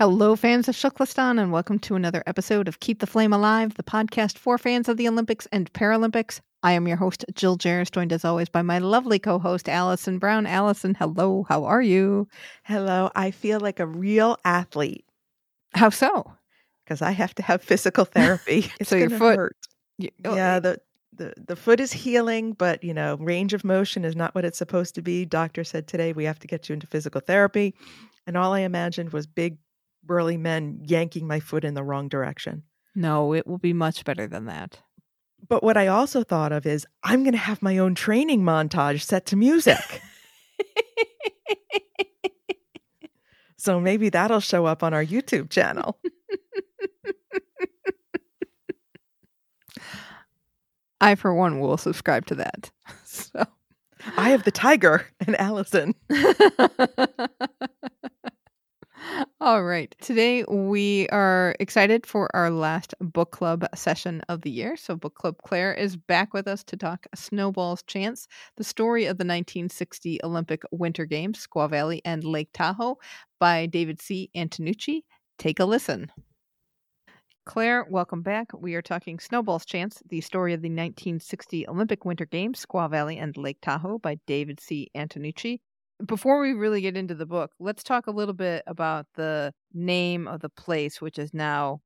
Hello, fans of Shuklistan, and welcome to another episode of Keep the Flame Alive, the podcast for fans of the Olympics and Paralympics. I am your host, Jill Jaracz, joined as always by my lovely co host, Alison Brown. Alison, hello, how are you? Hello, I feel like a real athlete How so? because I have to have physical therapy. It's So your foot- hurt. Y- oh, Yeah, the, the the foot is healing, but you know, range of motion is not what it's supposed to be. Doctor said today we have to get you into physical therapy, and all I imagined was big, burly men yanking my foot in the wrong direction. No, it will be much better than that. But what I also thought of is I'm going to have my own training montage set to music. so maybe that'll show up on our YouTube channel. I, for one, will subscribe to that. So. I have the tiger and Alison. All right. Today we are excited for our last book club session of the year. So, Book Club Claire is back with us to talk Snowball's Chance, the story of the 1960 Olympic Winter Games, Squaw Valley and Lake Tahoe by David C. Antonucci. Take a listen. Claire, welcome back. We are talking Snowball's Chance, the story of the 1960 Olympic Winter Games, Squaw Valley and Lake Tahoe by David C. Antonucci before we really get into the book, let's talk a little bit about the name of the place, which is now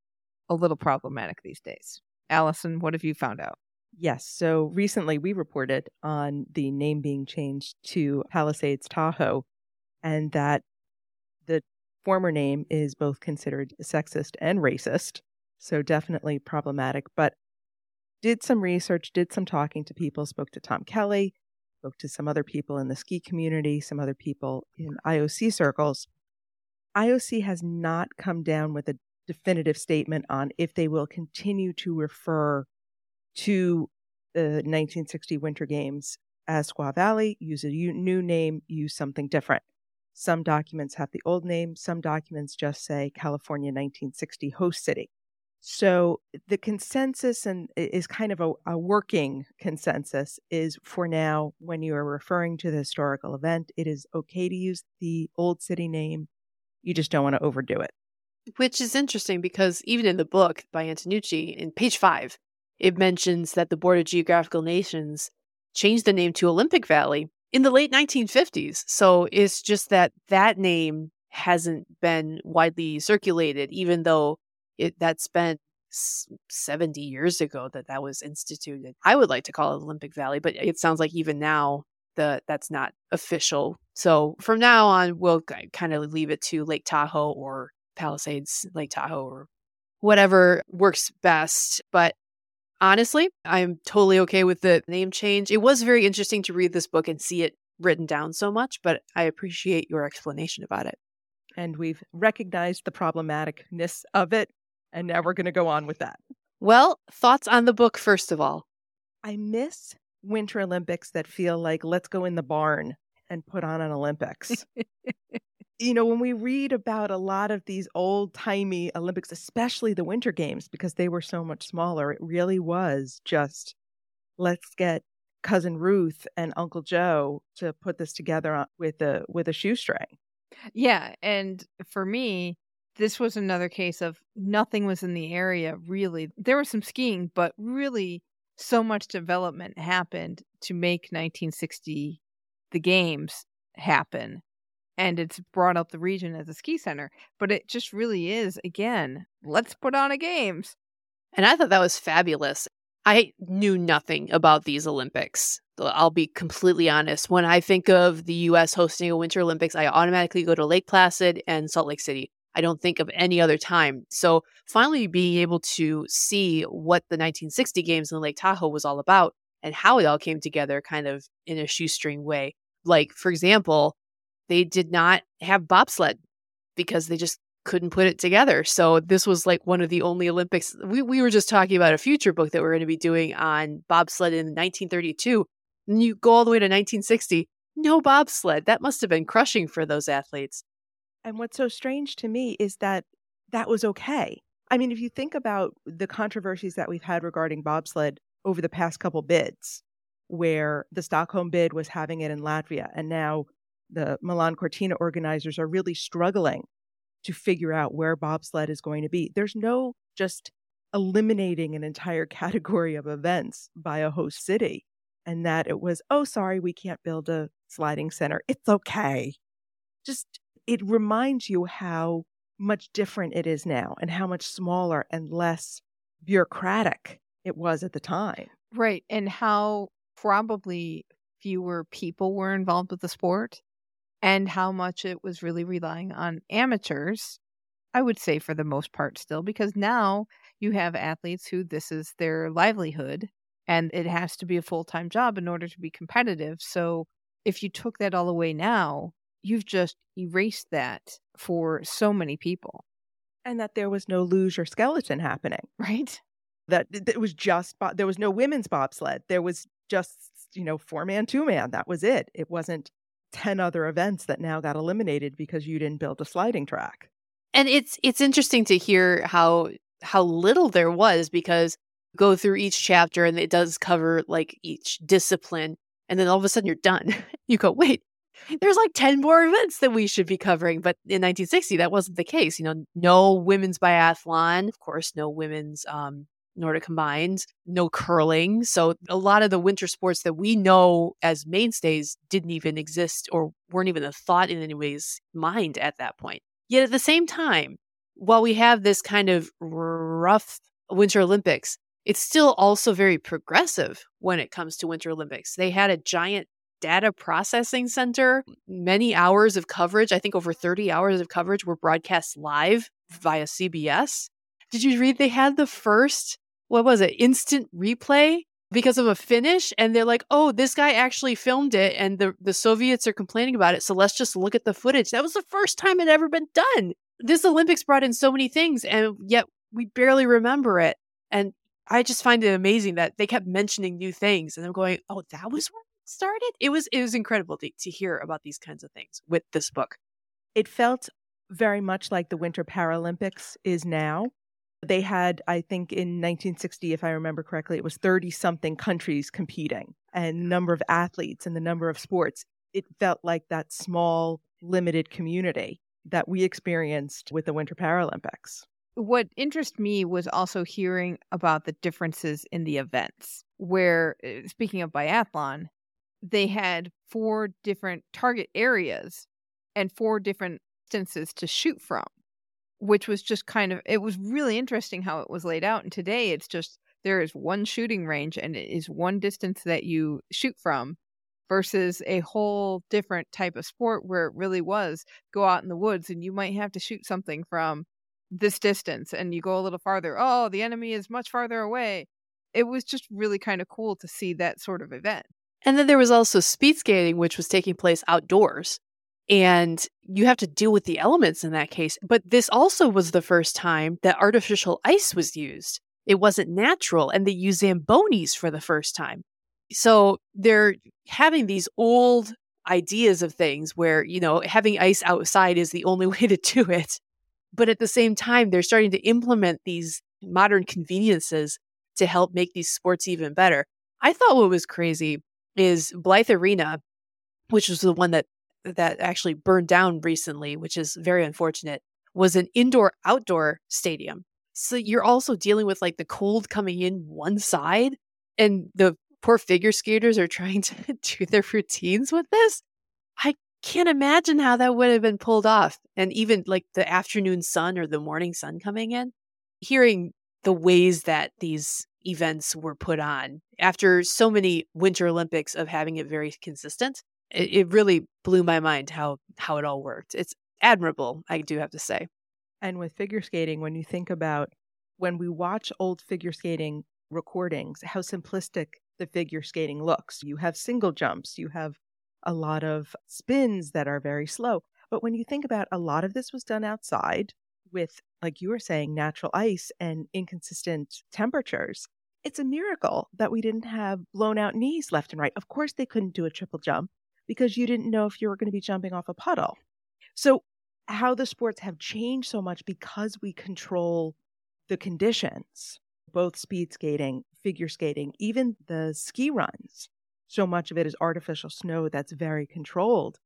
a little problematic these days. Alison, what have you found out? Yes. So recently we reported on the name being changed to Palisades Tahoe and that the former name is both considered sexist and racist. So definitely problematic. But did some research, did some talking to people, spoke to Tom Kelly, spoke to some other people in the ski community, some other people in IOC circles. IOC has not come down with a definitive statement on if they will continue to refer to the 1960 Winter Games as Squaw Valley, use a new name, use something different. Some documents have the old name, some documents just say California 1960 host city. So the consensus and is kind of a, a working consensus is for now when you are referring to the historical event, it is okay to use the old city name. You just don't want to overdo it. Which is interesting because even in the book by Antonucci, in page five, it mentions that the Board of Geographical Names changed the name to Olympic Valley in the late 1950s. So it's just that that name hasn't been widely circulated, even though it that's been 70 years ago that that was instituted. I would like to call it Olympic Valley, but it sounds like even now the that's not official. So from now on, we'll kind of leave it to Lake Tahoe or Palisades, Lake Tahoe, or whatever works best. But honestly, I'm totally okay with the name change. It was very interesting to read this book and see it written down so much, but I appreciate your explanation about it. And we've recognized the problematicness of it. And now we're going to go on with that. Well, thoughts on the book, first of all. I miss Winter Olympics that feel like let's go in the barn and put on an Olympics. you know, when we read about a lot of these old timey Olympics, especially the Winter Games, because they were so much smaller, it really was just let's get cousin Ruth and Uncle Joe to put this together uh, with a with a shoestring. Yeah, and for me, this was another case of nothing was in the area really. There was some skiing, but really so much development happened to make 1960 the games happen. And it's brought up the region as a ski center, but it just really is again, let's put on a games. And I thought that was fabulous. I knew nothing about these Olympics. I'll be completely honest. When I think of the US hosting a Winter Olympics, I automatically go to Lake Placid and Salt Lake City. I don't think of any other time. So finally being able to see what the 1960 games in Lake Tahoe was all about and how it all came together kind of in a shoestring way. Like, for example, they did not have bobsled because they just couldn't put it together. So this was like one of the only Olympics. We, we were just talking about a future book that we're going to be doing on bobsled in 1932. And you go all the way to 1960, no bobsled. That must have been crushing for those athletes. And what's so strange to me is that that was okay. I mean, if you think about the controversies that we've had regarding bobsled over the past couple bids, where the Stockholm bid was having it in Latvia, and now the Milan Cortina organizers are really struggling to figure out where bobsled is going to be. There's no just eliminating an entire category of events by a host city, and that it was, oh, sorry, we can't build a sliding center. It's okay. Just, it reminds you how much different it is now and how much smaller and less bureaucratic it was at the time. Right. And how probably fewer people were involved with the sport and how much it was really relying on amateurs. I would say for the most part still, because now you have athletes who this is their livelihood and it has to be a full time job in order to be competitive. So if you took that all away now, you've just erased that for so many people. And that there was no luge or skeleton happening. Right. That it was just, there was no women's bobsled. There was just, you know, four man, two man. That was it. It wasn't 10 other events that now got eliminated because you didn't build a sliding track. And it's it's interesting to hear how how little there was because go through each chapter and it does cover like each discipline and then all of a sudden you're done. you go, "Wait, there's like 10 more events that we should be covering. But in 1960, that wasn't the case. You know, no women's biathlon, of course, no women's um, Nordic combined, no curling. So a lot of the winter sports that we know as mainstays didn't even exist or weren't even a thought in anybody's mind at that point. Yet at the same time, while we have this kind of rough Winter Olympics, it's still also very progressive when it comes to Winter Olympics. They had a giant data processing center. Many hours of coverage, I think over 30 hours of coverage, were broadcast live via CBS. Did you read they had the first, what was it, instant replay because of a finish? And they're like, oh, this guy actually filmed it and the, the Soviets are complaining about it. So let's just look at the footage. That was the first time it ever been done. This Olympics brought in so many things and yet we barely remember it. And I just find it amazing that they kept mentioning new things and I'm going, oh, that was started. It was it was incredible to, to hear about these kinds of things with this book. It felt very much like the Winter Paralympics is now. They had, I think, in 1960, if I remember correctly, it was 30 something countries competing and number of athletes and the number of sports. It felt like that small, limited community that we experienced with the Winter Paralympics. What interested me was also hearing about the differences in the events. Where, uh, speaking of biathlon, they had four different target areas and four different distances to shoot from, which was just kind of, it was really interesting how it was laid out. And today it's just, there is one shooting range and it is one distance that you shoot from versus a whole different type of sport where it really was go out in the woods and you might have to shoot something from this distance and you go a little farther. Oh, the enemy is much farther away. It was just really kind of cool to see that sort of event. And then there was also speed skating, which was taking place outdoors. And you have to deal with the elements in that case. But this also was the first time that artificial ice was used. It wasn't natural, and they used Zambonis for the first time. So they're having these old ideas of things where, you know, having ice outside is the only way to do it. But at the same time, they're starting to implement these modern conveniences to help make these sports even better. I thought what was crazy is Blythe Arena, which was the one that that actually burned down recently, which is very unfortunate, was an indoor outdoor stadium. So you're also dealing with like the cold coming in one side and the poor figure skaters are trying to do their routines with this. I can't imagine how that would have been pulled off. And even like the afternoon sun or the morning sun coming in, hearing the ways that these events were put on after so many winter olympics of having it very consistent it, it, really blew my mind how how it all worked. It's admirable i do have to say. And with figure skating when you think about when we watch old figure skating recordings how simplistic the figure skating looks. You have single jumps you have a lot of spins that are very slow. But when you think about a lot of this was done outside with, like you were saying, natural ice and inconsistent temperatures. It's a miracle that we didn't have blown out knees left and right. Of course, they couldn't do a triple jump because you didn't know if you were going to be jumping off a puddle. So, how the sports have changed so much because we control the conditions, both speed skating, figure skating, even the ski runs. So much of it is artificial snow that's very controlled.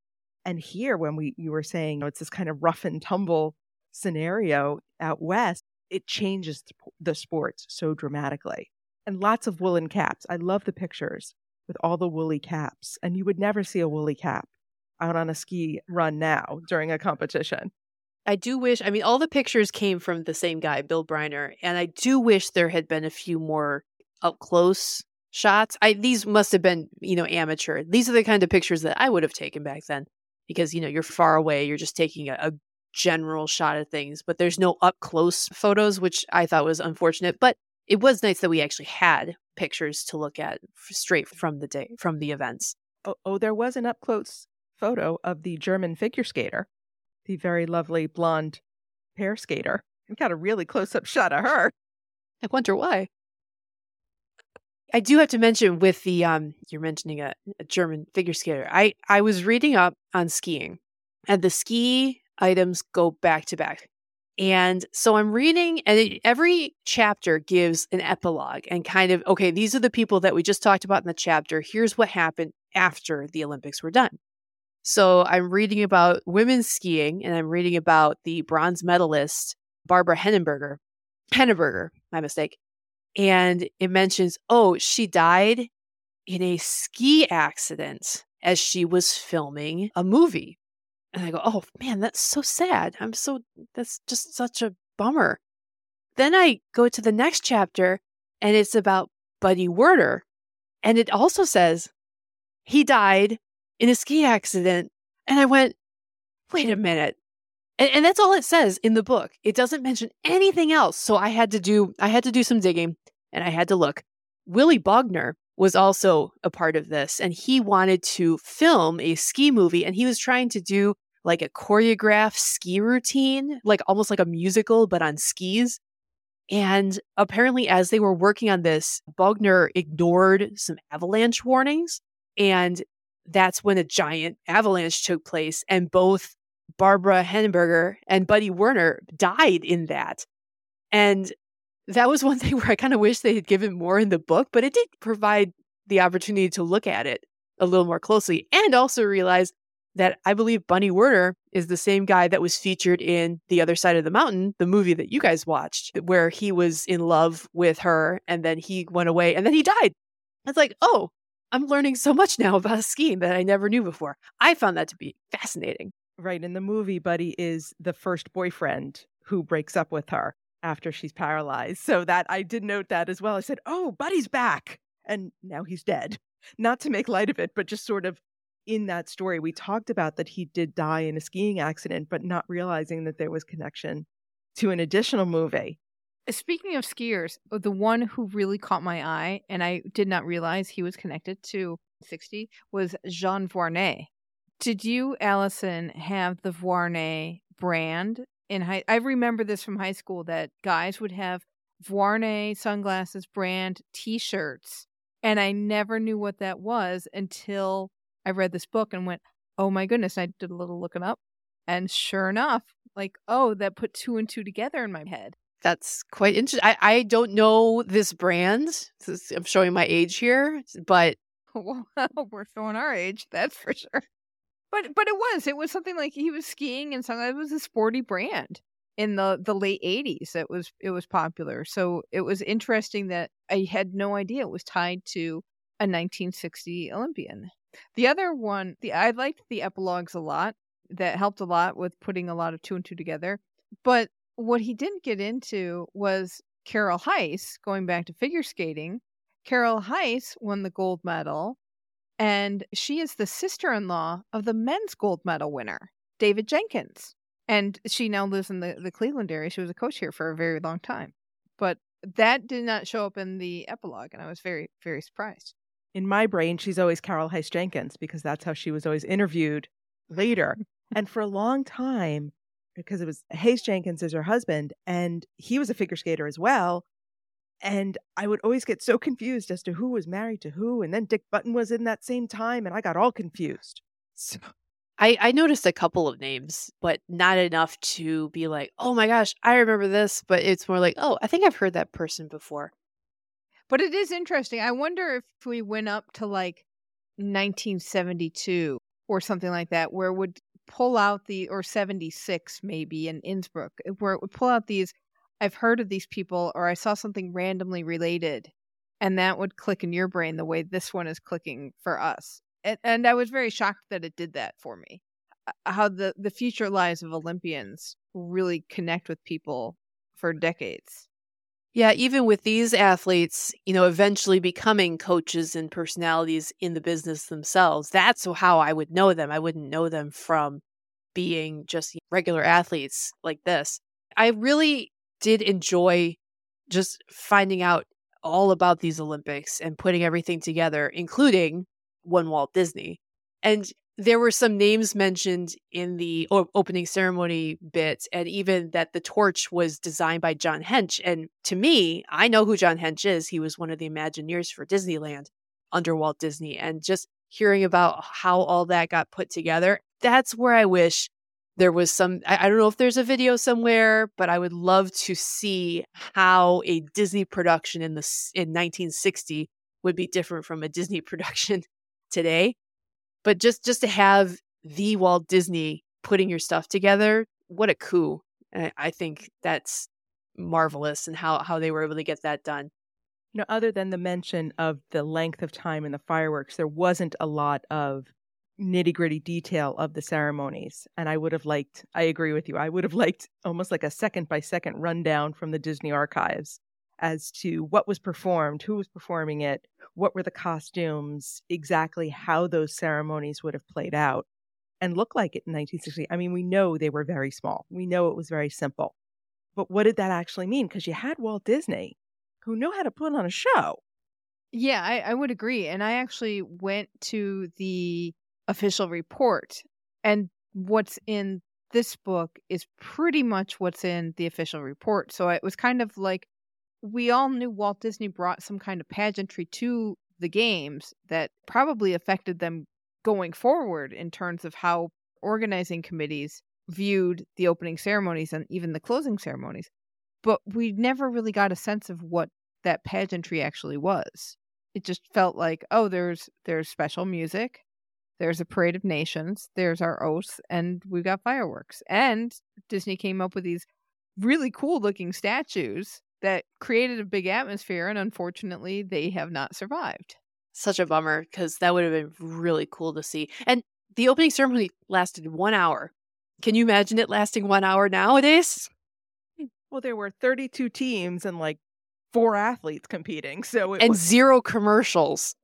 And here, when we you were saying you know, it's this kind of rough and tumble scenario out west, it changes the sports so dramatically. And lots of woolen caps. I love the pictures with all the woolly caps. And you would never see a woolly cap out on a ski run now during a competition. I do wish, I mean, all the pictures came from the same guy, Bill Briner, and I do wish there had been a few more up close shots. I these must have been, you know, amateur. These are the kind of pictures that I would have taken back then because, you know, you're far away, you're just taking a, a general shot of things, but there's no up close photos, which I thought was unfortunate, but it was nice that we actually had pictures to look at straight from the day from the events. Oh, oh there was an up close photo of the German figure skater, the very lovely blonde pair skater. We got a really close up shot of her. I wonder why. I do have to mention with the um you're mentioning a, a German figure skater. I I was reading up on skiing and the ski items go back to back. And so I'm reading, and it, every chapter gives an epilogue and kind of, okay, these are the people that we just talked about in the chapter. Here's what happened after the Olympics were done. So I'm reading about women's skiing, and I'm reading about the bronze medalist, Barbara Henneberger. Henneberger, my mistake. And it mentions, oh, she died in a ski accident as she was filming a movie. And I go, oh man, that's so sad. I'm so, that's just such a bummer. Then I go to the next chapter and it's about Buddy Werner. And it also says he died in a ski accident. And I went, wait a minute. And, and that's all it says in the book. It doesn't mention anything else. So I had to do, I had to do some digging and I had to look. Willie Bogner was also a part of this and he wanted to film a ski movie and he was trying to do like a choreographed ski routine, like almost like a musical, but on skis. And apparently, as they were working on this, Bogner ignored some avalanche warnings. And that's when a giant avalanche took place. And both Barbara Henneberger and Buddy Werner died in that. And that was one thing where I kind of wish they had given more in the book, but it did provide the opportunity to look at it a little more closely and also realize that I believe Bunny Werner is the same guy that was featured in The Other Side of the Mountain, the movie that you guys watched, where he was in love with her and then he went away and then he died. It's like, oh, I'm learning so much now about a skiing that I never knew before. I found that to be fascinating. Right. In the movie, Buddy is the first boyfriend who breaks up with her after she's paralyzed. So that I did note that as well. I said, oh, Buddy's back. And now he's dead. Not to make light of it, but just sort of in that story, we talked about that he did die in a skiing accident, but not realizing that there was connection to an additional movie. Uh, speaking of skiers, uh, the one who really caught my eye, and I did not realize he was connected to 60, was Jean Vuarnet. Did you, Alison, have the Vuarnet brand in high? I remember this from high school that guys would have Vuarnet sunglasses brand T-shirts, and I never knew what that was until I read this book and went, oh my goodness. I did a little looking up. And sure enough, like, oh, that put two and two together in my head. That's quite interesting. I, I don't know this brand. I'm showing my age here, but well, we're showing our age, that's for sure. But but it was it was something like he was skiing and something. It was a sporty brand in the the late 80s. It was it was popular. So it was interesting that I had no idea it was tied to a 1960 Olympian. The other one, the I liked the epilogues a lot. That helped a lot with putting a lot of two and two together. But what he didn't get into was Carol Heiss, going back to figure skating. Carol Heiss won the gold medal, and she is the sister in law of the men's gold medal winner, David Jenkins. And she now lives in the, the Cleveland area. She was a coach here for a very long time. But that did not show up in the epilogue, and I was very, very surprised in my brain, she's always Carol Heiss Jenkins because that's how she was always interviewed later. and for a long time, because it was Hayes Jenkins as her husband, and he was a figure skater as well. And I would always get so confused as to who was married to who. And then Dick Button was in that same time, and I got all confused. So I, I noticed a couple of names, but not enough to be like, oh my gosh, I remember this. But it's more like, oh, I think I've heard that person before. But it is interesting. I wonder if we went up to like 1972 or something like that, where it would pull out the, or 76 maybe in Innsbruck, where it would pull out these, I've heard of these people, or I saw something randomly related. And that would click in your brain the way this one is clicking for us and, and I was very shocked that it did that for me. Uh, how the the future lives of Olympians really connect with people for decades. Yeah, even with these athletes, you know, eventually becoming coaches and personalities in the business themselves, that's how I would know them. I wouldn't know them from being just regular athletes like this. I really did enjoy just finding out all about these Olympics and putting everything together, including one Walt Disney. And there were some names mentioned in the opening ceremony bit, and even that the torch was designed by John Hench. And to me, I know who John Hench is. He was one of the Imagineers for Disneyland under Walt Disney. And just hearing about how all that got put together, that's where I wish there was some. I, I don't know if there's a video somewhere, but I would love to see how a Disney production in the in 1960 would be different from a Disney production today. But just just to have the Walt Disney putting your stuff together, what a coup. And I think that's marvelous and how, how they were able to get that done. You know, other than the mention of the length of time in the fireworks, there wasn't a lot of nitty gritty detail of the ceremonies. And I would have liked, I agree with you, I would have liked almost like a second by second rundown from the Disney archives as to what was performed, who was performing it, what were the costumes, exactly how those ceremonies would have played out and look like it in 1960. I mean, we know they were very small. We know it was very simple. But what did that actually mean? Because you had Walt Disney, who knew how to put on a show. Yeah, I, I would agree. And I actually went to the official report, and what's in this book is pretty much what's in the official report. So it was kind of like we all knew Walt Disney brought some kind of pageantry to the games that probably affected them going forward in terms of how organizing committees viewed the opening ceremonies and even the closing ceremonies. But we never really got a sense of what that pageantry actually was. It just felt like, oh, there's there's special music, there's a parade of nations, there's our oaths, and we've got fireworks. And Disney came up with these really cool looking statues that created a big atmosphere, and unfortunately, they have not survived. Such a bummer because that would have been really cool to see. And the opening ceremony lasted one hour. Can you imagine it lasting one hour nowadays? Hmm. Well, there were 32 teams and like four athletes competing. So and was... zero commercials.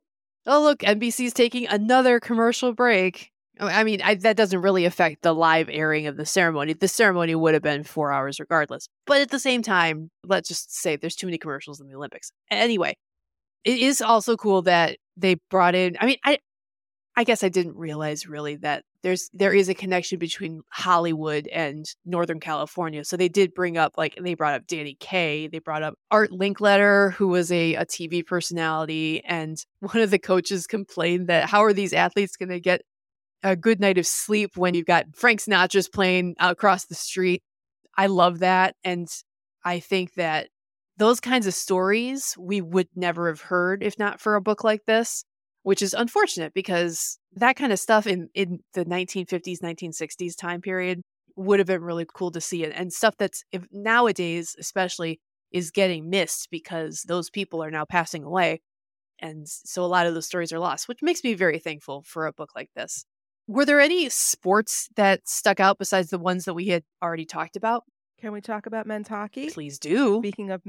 Oh, look, NBC's taking another commercial break. Oh, I mean, I, that doesn't really affect the live airing of the ceremony. The ceremony would have been four hours regardless. But at the same time, let's just say there's too many commercials in the Olympics. Anyway, it is also cool that they brought in. I mean, I, I guess I didn't realize really that there's there is a connection between Hollywood and Northern California. So they did bring up like they brought up Danny Kaye, they brought up Art Linkletter, who was a, a TV personality, and one of the coaches complained that how are these athletes going to get a good night of sleep when you've got Frank Sinatra's playing across the street. I love that. And I think that those kinds of stories we would never have heard if not for a book like this, which is unfortunate because that kind of stuff in, in the 1950s, 1960s time period would have been really cool to see. And stuff that's if nowadays, especially, is getting missed because those people are now passing away. And so a lot of those stories are lost, which makes me very thankful for a book like this. Were there any sports that stuck out besides the ones that we had already talked about? Can we talk about men's hockey? Please do. Speaking of,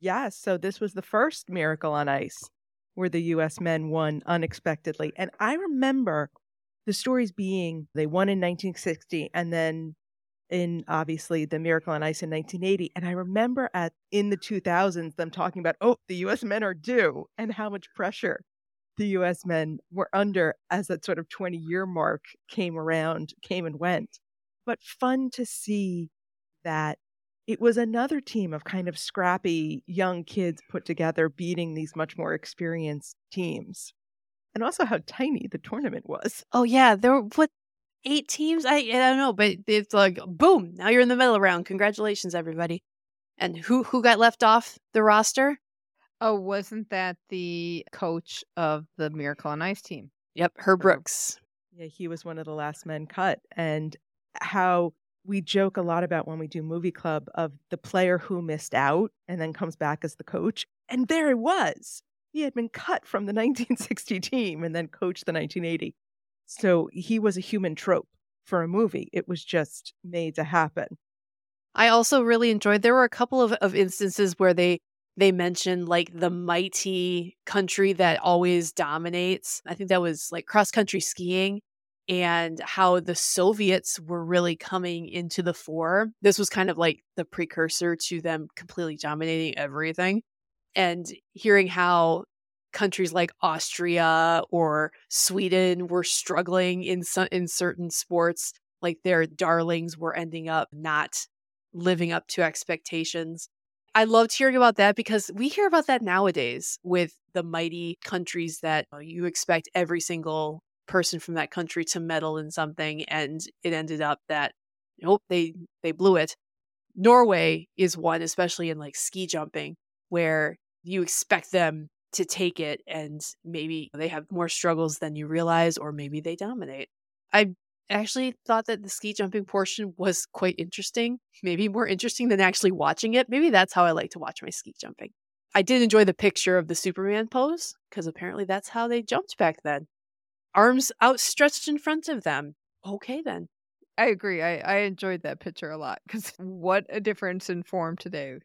yes, so this was the first Miracle on Ice where the U.S. men won unexpectedly. And I remember the stories being they won in 1960 and then in obviously the Miracle on Ice in 1980. And I remember at in the 2000s them talking about, oh, the U.S. men are due and how much pressure the US men were under as that sort of 20 year mark came around, came and went. but fun to see that it was another team of kind of scrappy young kids put together beating these much more experienced teams. And also how tiny the tournament was. Oh yeah, there were what eight teams? I I don't know, but it's like boom, now you're in the middle round. Congratulations everybody. And who who got left off the roster? Oh, wasn't that the coach of the Miracle on Ice team? Yep, Herb Brooks. Yeah, he was one of the last men cut. And how we joke a lot about when we do movie club of the player who missed out and then comes back as the coach. And there it was. He had been cut from the 1960 team and then coached the 1980. So he was a human trope for a movie. It was just made to happen. I also really enjoyed there were a couple of, of instances where they they mentioned like the mighty country that always dominates. I think that was like cross country skiing and how the Soviets were really coming into the fore. This was kind of like the precursor to them completely dominating everything. And hearing how countries like Austria or Sweden were struggling in in certain sports, like their darlings were ending up not living up to expectations. I loved hearing about that because we hear about that nowadays with the mighty countries that uh, you expect every single person from that country to medal in something and it ended up that nope they they blew it. Norway is one especially in like ski jumping where you expect them to take it and maybe they have more struggles than you realize or maybe they dominate. I actually thought that the ski jumping portion was quite interesting maybe more interesting than actually watching it. Maybe that's how i like to watch my ski jumping. I did enjoy the picture of the superman pose because apparently that's how they jumped back then arms outstretched in front of them. Okay, then. I agree. I, I enjoyed that picture a lot because what a difference in form today.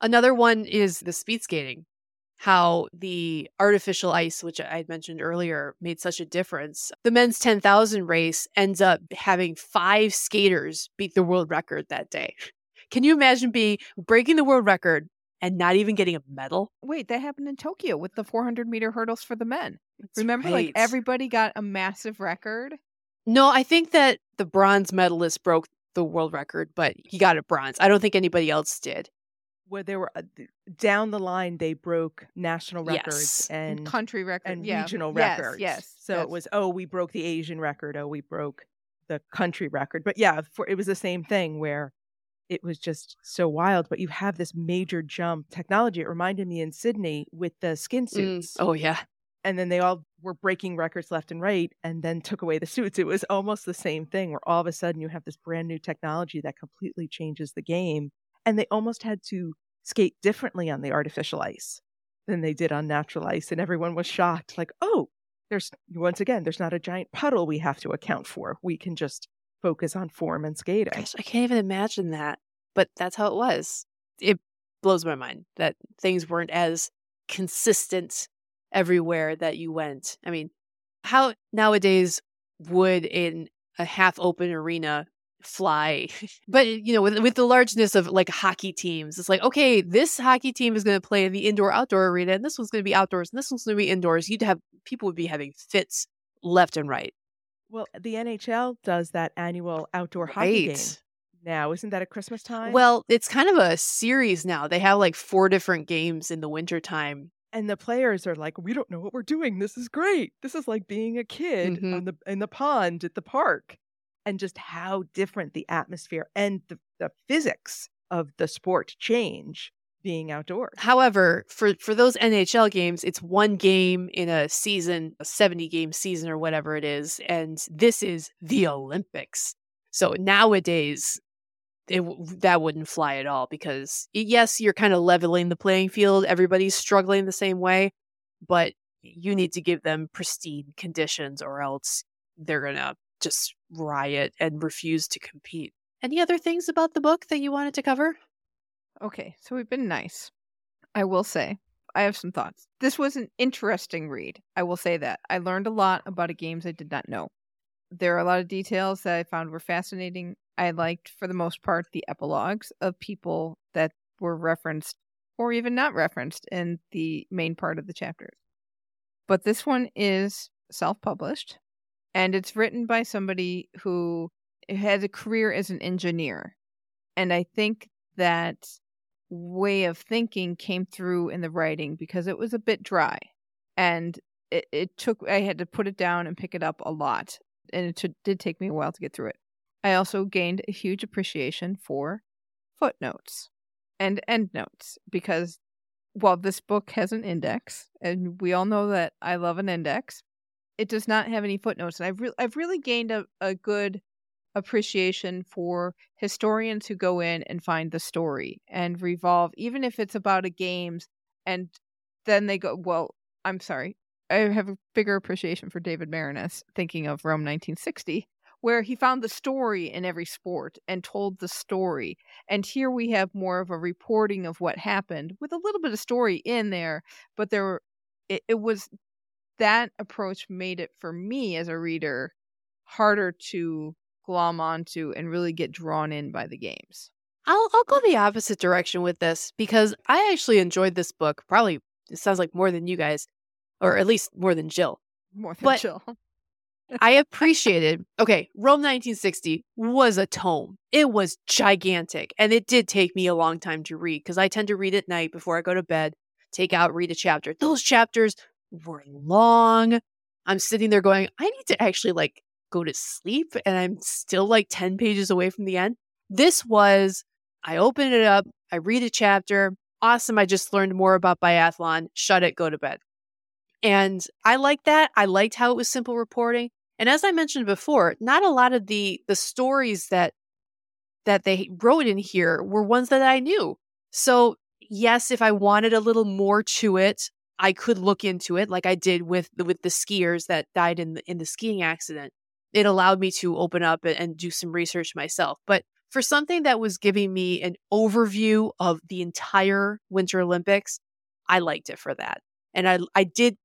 Another one is the speed skating. How the artificial ice, which I had mentioned earlier, made such a difference. The men's 10,000 race ends up having five skaters beat the world record that day. Can you imagine being breaking the world record and not even getting a medal? Wait, that happened in Tokyo with the 400 meter hurdles for the men. That's Remember, right. like everybody got a massive record. No, I think that the bronze medalist broke the world record, but he got a bronze. I don't think anybody else did. Where they were uh, down the line, they broke national records Yes. and country records and yeah. regional Yes, records. Yes. So yes. it was, oh, we broke the Asian record. Oh, we broke the country record. But yeah, for, it was the same thing where it was just so wild. But you have this major jump technology. It reminded me in Sydney with the skin Mm. Oh yeah. And then they all were breaking records left and right and then took away the suits. It was almost the same thing where all of a sudden you have this brand new technology that completely changes the game. And they almost had to skate differently on the artificial ice than they did on natural ice. And everyone was shocked like, oh, there's once again, there's not a giant puddle we have to account for. We can just focus on form and skating. Gosh, I can't even imagine that. But that's how it was. It blows my mind that things weren't as consistent everywhere that you went. I mean, how nowadays would in a half open arena fly? but you know, with with the largeness of like hockey teams, it's like, okay, this hockey team is going to play in the indoor outdoor arena and this one's going to be outdoors and this one's going to be indoors. You'd have people would be having fits left and right. Well, the NHL does that annual outdoor hockey game now. Isn't that at Christmas time? Well, it's kind of a series now. They have like four different games in the wintertime. And the players are like, "We don't know what we're doing. This is great. This is like being a kid Mhm. on the in the pond at the park." And just how different the atmosphere and the, the physics of the sport change being outdoors. However, for for those NHL games, it's one game in a season, a 70 game season or whatever it is, and this is the Olympics. So nowadays it that wouldn't fly at all because yes, you're kind of leveling the playing field. Everybody's struggling the same way, but you need to give them pristine conditions or else they're going to just riot and refuse to compete. Any other things about the book that you wanted to cover? Okay, so we've been nice. I will say, I have some thoughts. This was an interesting read. I will say that. I learned a lot about a games I did not know. There are a lot of details that I found were fascinating. I liked, for the most part, the epilogues of people that were referenced or even not referenced in the main part of the chapters. But this one is self published and it's written by somebody who had a career as an engineer. And I think that way of thinking came through in the writing because it was a bit dry. And it, it took, I had to put it down and pick it up a lot. And it t- did take me a while to get through it. I also gained a huge appreciation for footnotes and endnotes because while this book has an index, and we all know that I love an index, it does not have any footnotes. And I've, re- I've really gained a, a good appreciation for historians who go in and find the story and revolve, even if it's about a games, and then they go, well, I'm sorry. I have a bigger appreciation for David Maraniss, thinking of Rome 1960, where he found the story in every sport and told the story. And here we have more of a reporting of what happened with a little bit of story in there, but there it, it was that approach made it for me as a reader harder to glom onto and really get drawn in by the games. I'll I'll go the opposite direction with this because I actually enjoyed this book. Probably it sounds like more than you guys, or at least more than Jill. More than But- Jill. I appreciated. Okay, Rome 1960 was a tome. It was gigantic, and it did take me a long time to read because I tend to read at night before I go to bed. Take out, read a chapter. Those chapters were long. I'm sitting there going, I need to actually like go to sleep, and I'm still like 10 pages away from the end. This was, I open it up, I read a chapter. Awesome. I just learned more about biathlon. Shut it, go to bed. And I liked that. I liked how it was simple reporting. And as I mentioned before, not a lot of the the stories that that they wrote in here were ones that I knew. So, yes, if I wanted a little more to it, I could look into it like I did with the, with the skiers that died in the, in the skiing accident. It allowed me to open up and, and do some research myself. But for something that was giving me an overview of the entire Winter Olympics, I liked it for that. And I I did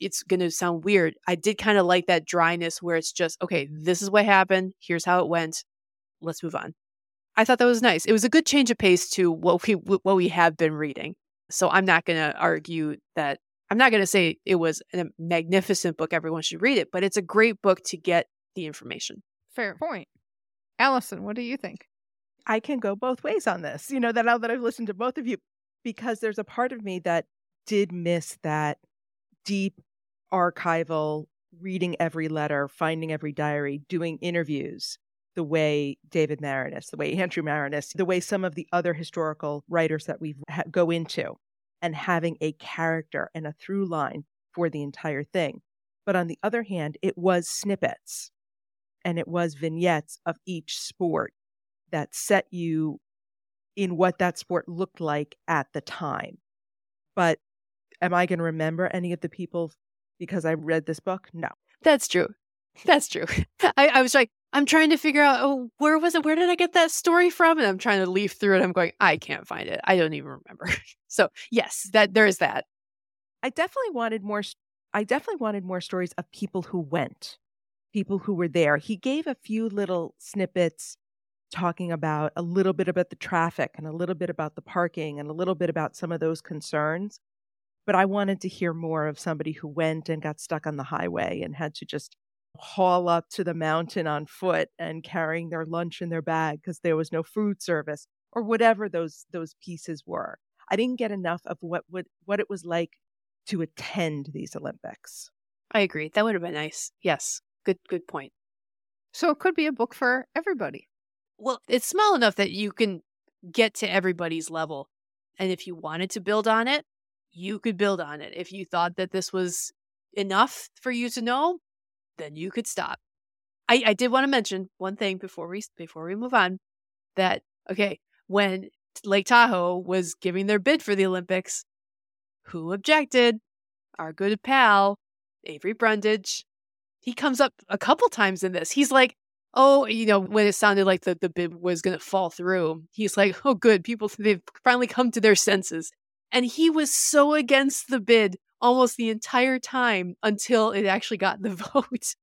it's going to sound weird. I did kind of like that dryness where it's just, okay, this is what happened. Here's how it went. Let's move on. I thought that was nice. It was a good change of pace to what we what we have been reading. So I'm not going to argue that I'm not going to say it was a magnificent book everyone should read it, but it's a great book to get the information. Fair point. Alison, what do you think? I can go both ways on this. You know, that now that I've listened to both of you, because there's a part of me that did miss that deep archival reading every letter, finding every diary, doing interviews the way David Maraniss, the way Andrew Maraniss, the way some of the other historical writers that we ha- go into, and having a character and a through line for the entire thing. But on the other hand, it was snippets and it was vignettes of each sport that set you in what that sport looked like at the time. But am I going to remember any of the people because I read this book? No. That's true. That's true. I, I was like, I'm trying to figure out, oh, where was it? Where did I get that story from? And I'm trying to leaf through it. I'm going, I can't find it. I don't even remember. so yes, that there is that. I definitely wanted more I definitely wanted more stories of people who went, people who were there. He gave a few little snippets talking about a little bit about the traffic and a little bit about the parking and a little bit about some of those concerns. But I wanted to hear more of somebody who went and got stuck on the highway and had to just haul up to the mountain on foot and carrying their lunch in their bag because there was no food service or whatever those those pieces were. I didn't get enough of what would what it was like to attend these Olympics. I agree. That would have been nice. Yes. Good good point. So it could be a book for everybody. Well, it's small enough that you can get to everybody's level. And if you wanted to build on it, you could build on it. If you thought that this was enough for you to know, then you could stop. I, I did want to mention one thing before we before we move on that okay, when Lake Tahoe was giving their bid for the Olympics, who objected? Our good pal, Avery Brundage. He comes up a couple times in this. He's like, oh, you know, when it sounded like the, the bid was going to fall through, he's like, oh, good, people, they've finally come to their senses. And he was so against the bid almost the entire time until it actually got the vote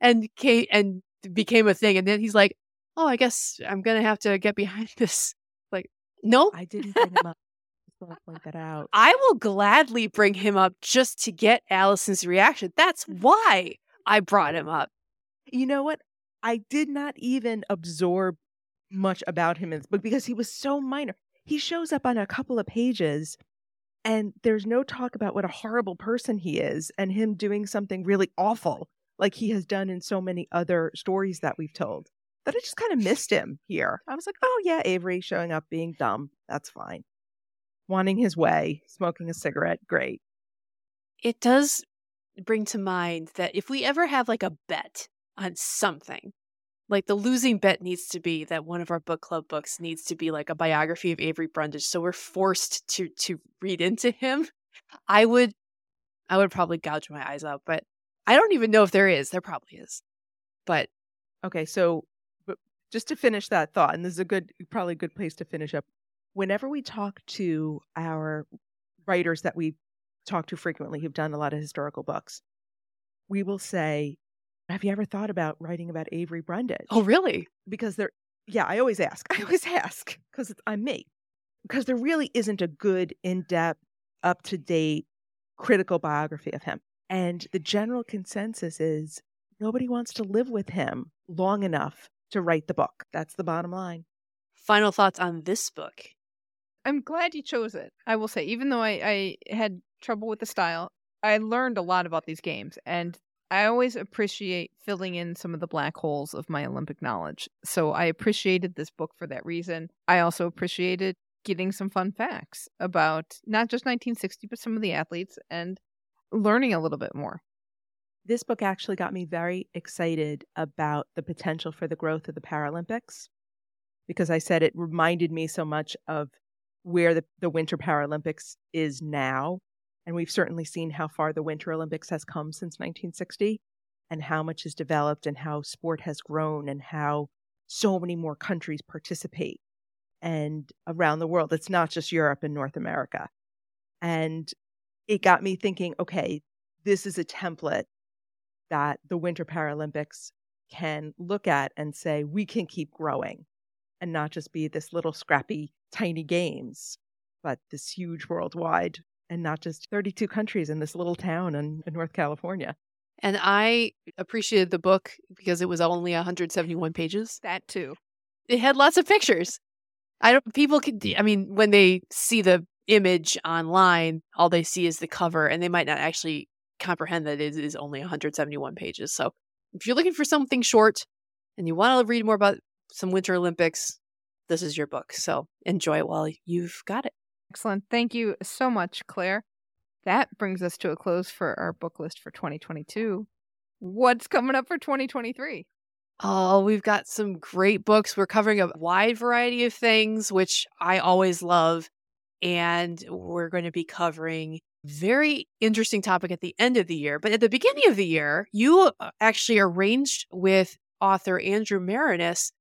and came, and became a thing. And then he's like, oh, I guess I'm going to have to get behind this. Like, no, I didn't bring him up. Just want to point that out. I will gladly bring him up just to get Alison's reaction. That's why I brought him up. You know what? I did not even absorb much about him in this book because he was so minor. He shows up on a couple of pages and there's no talk about what a horrible person he is and him doing something really awful like he has done in so many other stories that we've told. That I just kind of missed him here. I was like, oh, oh yeah, Avery showing up being dumb. That's fine. Wanting his way, smoking a cigarette, great. It does bring to mind that if we ever have like a bet on something, like the losing bet needs to be that one of our book club books needs to be like a biography of Avery Brundage. So we're forced to to read into him. I would I would probably gouge my eyes out, but I don't even know if there is. There probably is. But okay, so just to finish that thought, and this is a good probably a good place to finish up. Whenever we talk to our writers that we talk to frequently who've done a lot of historical books, we will say, have you ever thought about writing about Avery Brundage? Oh, really? Because there, yeah, I always ask. I always ask because I'm me. Because there really isn't a good, in depth, up to date, critical biography of him. And the general consensus is nobody wants to live with him long enough to write the book. That's the bottom line. Final thoughts on this book? I'm glad you chose it. I will say, even though I, I had trouble with the style, I learned a lot about these games. And I always appreciate filling in some of the black holes of my Olympic knowledge. So I appreciated this book for that reason. I also appreciated getting some fun facts about not just 1960, but some of the athletes and learning a little bit more. This book actually got me very excited about the potential for the growth of the Paralympics because I said it reminded me so much of where the, the Winter Paralympics is now and we've certainly seen how far the Winter Olympics has come since 1960 and how much has developed and how sport has grown and how so many more countries participate and around the world. It's not just Europe and North America. And it got me thinking okay, this is a template that the Winter Paralympics can look at and say, we can keep growing and not just be this little scrappy, tiny games, but this huge worldwide and not just 32 countries in this little town in, in North California. And I appreciated the book because it was only 171 pages. That too. It had lots of pictures. I don't people could I mean when they see the image online, all they see is the cover and they might not actually comprehend that it is only 171 pages. So, if you're looking for something short and you want to read more about some Winter Olympics, this is your book. So, enjoy it while you've got it. Excellent. Thank you so much, Claire. That brings us to a close for our book list for 2022. What's coming up for 2023? Oh, we've got some great books. We're covering a wide variety of things, which I always love. And we're going to be covering very interesting topic at the end of the year. But at the beginning of the year, you uh, actually arranged with author Andrew Maraniss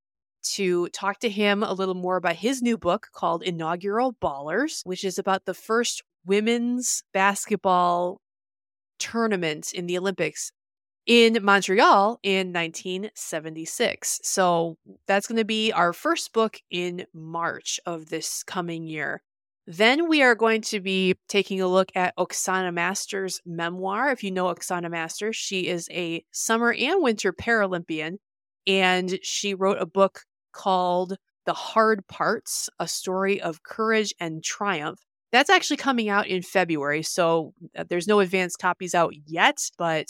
to talk to him a little more about his new book called Inaugural Ballers, which is about the first women's basketball tournament in the Olympics in Montreal in 1976. So that's going to be our first book in March of this coming year. Then we are going to be taking a look at Oksana Masters' memoir. If you know Oksana Masters, she is a summer and winter Paralympian, and she wrote a book called The Hard Parts A Story of Courage and Triumph. That's actually coming out in February, so uh, there's no advanced copies out yet. But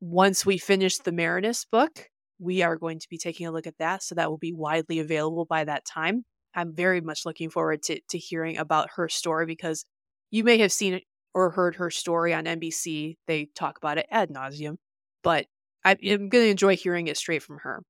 once we finish the Maraniss book, we are going to be taking a look at that. So that will be widely available by that time. I'm very much looking forward to, to hearing about her story because you may have seen or heard her story on NBC. They talk about it ad nauseum, but I, am going to enjoy hearing it straight from her.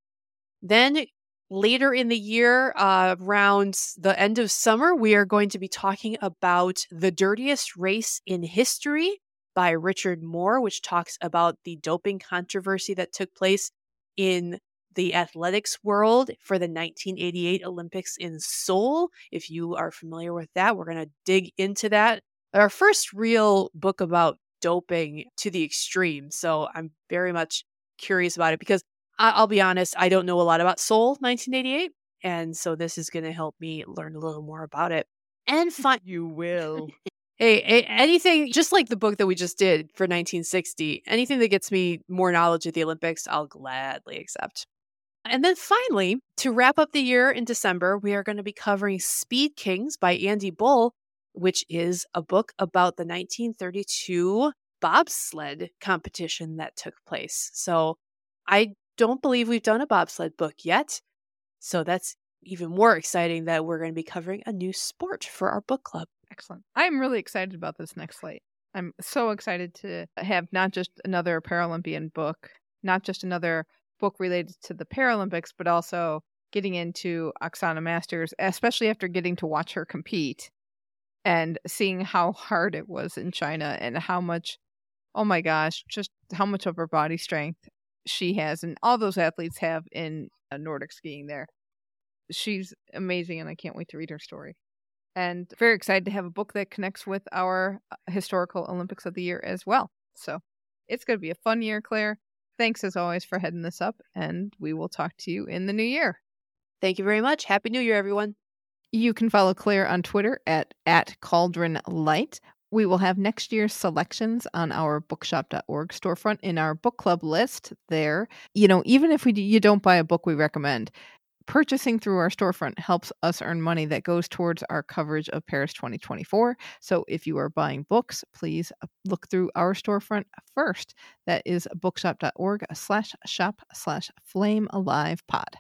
Then later in the year, uh, around the end of summer, we are going to be talking about The Dirtiest Race in History by Richard Moore, which talks about the doping controversy that took place in the athletics world for the 1988 Olympics in Seoul. If you are familiar with that, we're going to dig into that. Our first real book about doping to the extreme. So I'm very much curious about it because I'll be honest, I don't know a lot about Seoul 1988. And so this is going to help me learn a little more about it. And fun. You will. hey, anything, just like the book that we just did for 1960, anything that gets me more knowledge of the Olympics, I'll gladly accept. And then finally, to wrap up the year in December, we are going to be covering Speed Kings by Andy Bull, which is a book about the 1932 bobsled competition that took place. So I don't believe we've done a bobsled book yet. So that's even more exciting that we're going to be covering a new sport for our book club. Excellent. I'm really excited about this next slate. I'm so excited to have not just another Paralympian book, not just another book related to the Paralympics, but also getting into Oksana Masters, especially after getting to watch her compete and seeing how hard it was in China and how much, oh my gosh, just how much of her body strength she has and all those athletes have in uh, Nordic skiing there. She's amazing and I can't wait to read her story. And very excited to have a book that connects with our uh, historical Olympics of the year as well. So it's going to be a fun year, Claire. Thanks as always for heading this up, and we will talk to you in the new year. Thank you very much. Happy New Year, everyone. You can follow Claire on Twitter at, at Cauldron Light. We will have next year's selections on our bookshop.org storefront in our book club list there. You know, even if we you don't buy a book we recommend, purchasing through our storefront helps us earn money that goes towards our coverage of Paris 2024. So if you are buying books, please uh, look through our storefront first. That is bookshop.org slash shop slash flame alive pod.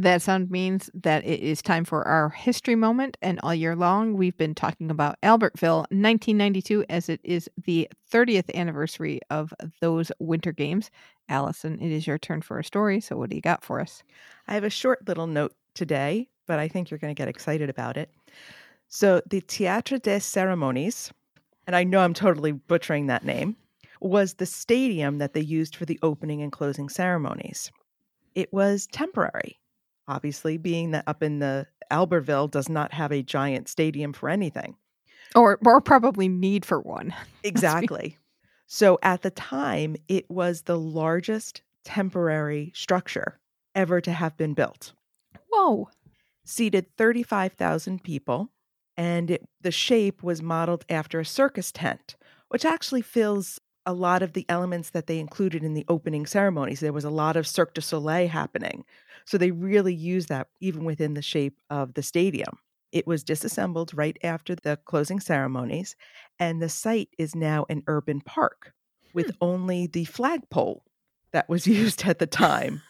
That sound means that it is time for our history moment. And all year long, we've been talking about Albertville 1992 as it is the 30th anniversary of those Winter Games. Alison, it is your turn for a story. So, what do you got for us? I have a short little note today, but I think you're going to get excited about it. So, the Théâtre des Cérémonies, and I know I'm totally butchering that name, was the stadium that they used for the opening and closing ceremonies. It was temporary obviously, being that up in the Albertville does not have a giant stadium for anything. Or, or probably need for one. Exactly. so at the time, it was the largest temporary structure ever to have been built. Whoa. Seated 35,000 people, and it, the shape was modeled after a circus tent, which actually fills a lot of the elements that they included in the opening ceremonies. There was a lot of Cirque du Soleil happening. So they really used that even within the shape of the stadium. It was disassembled right after the closing ceremonies, and the site is now an urban park with hmm. only the flagpole that was used at the time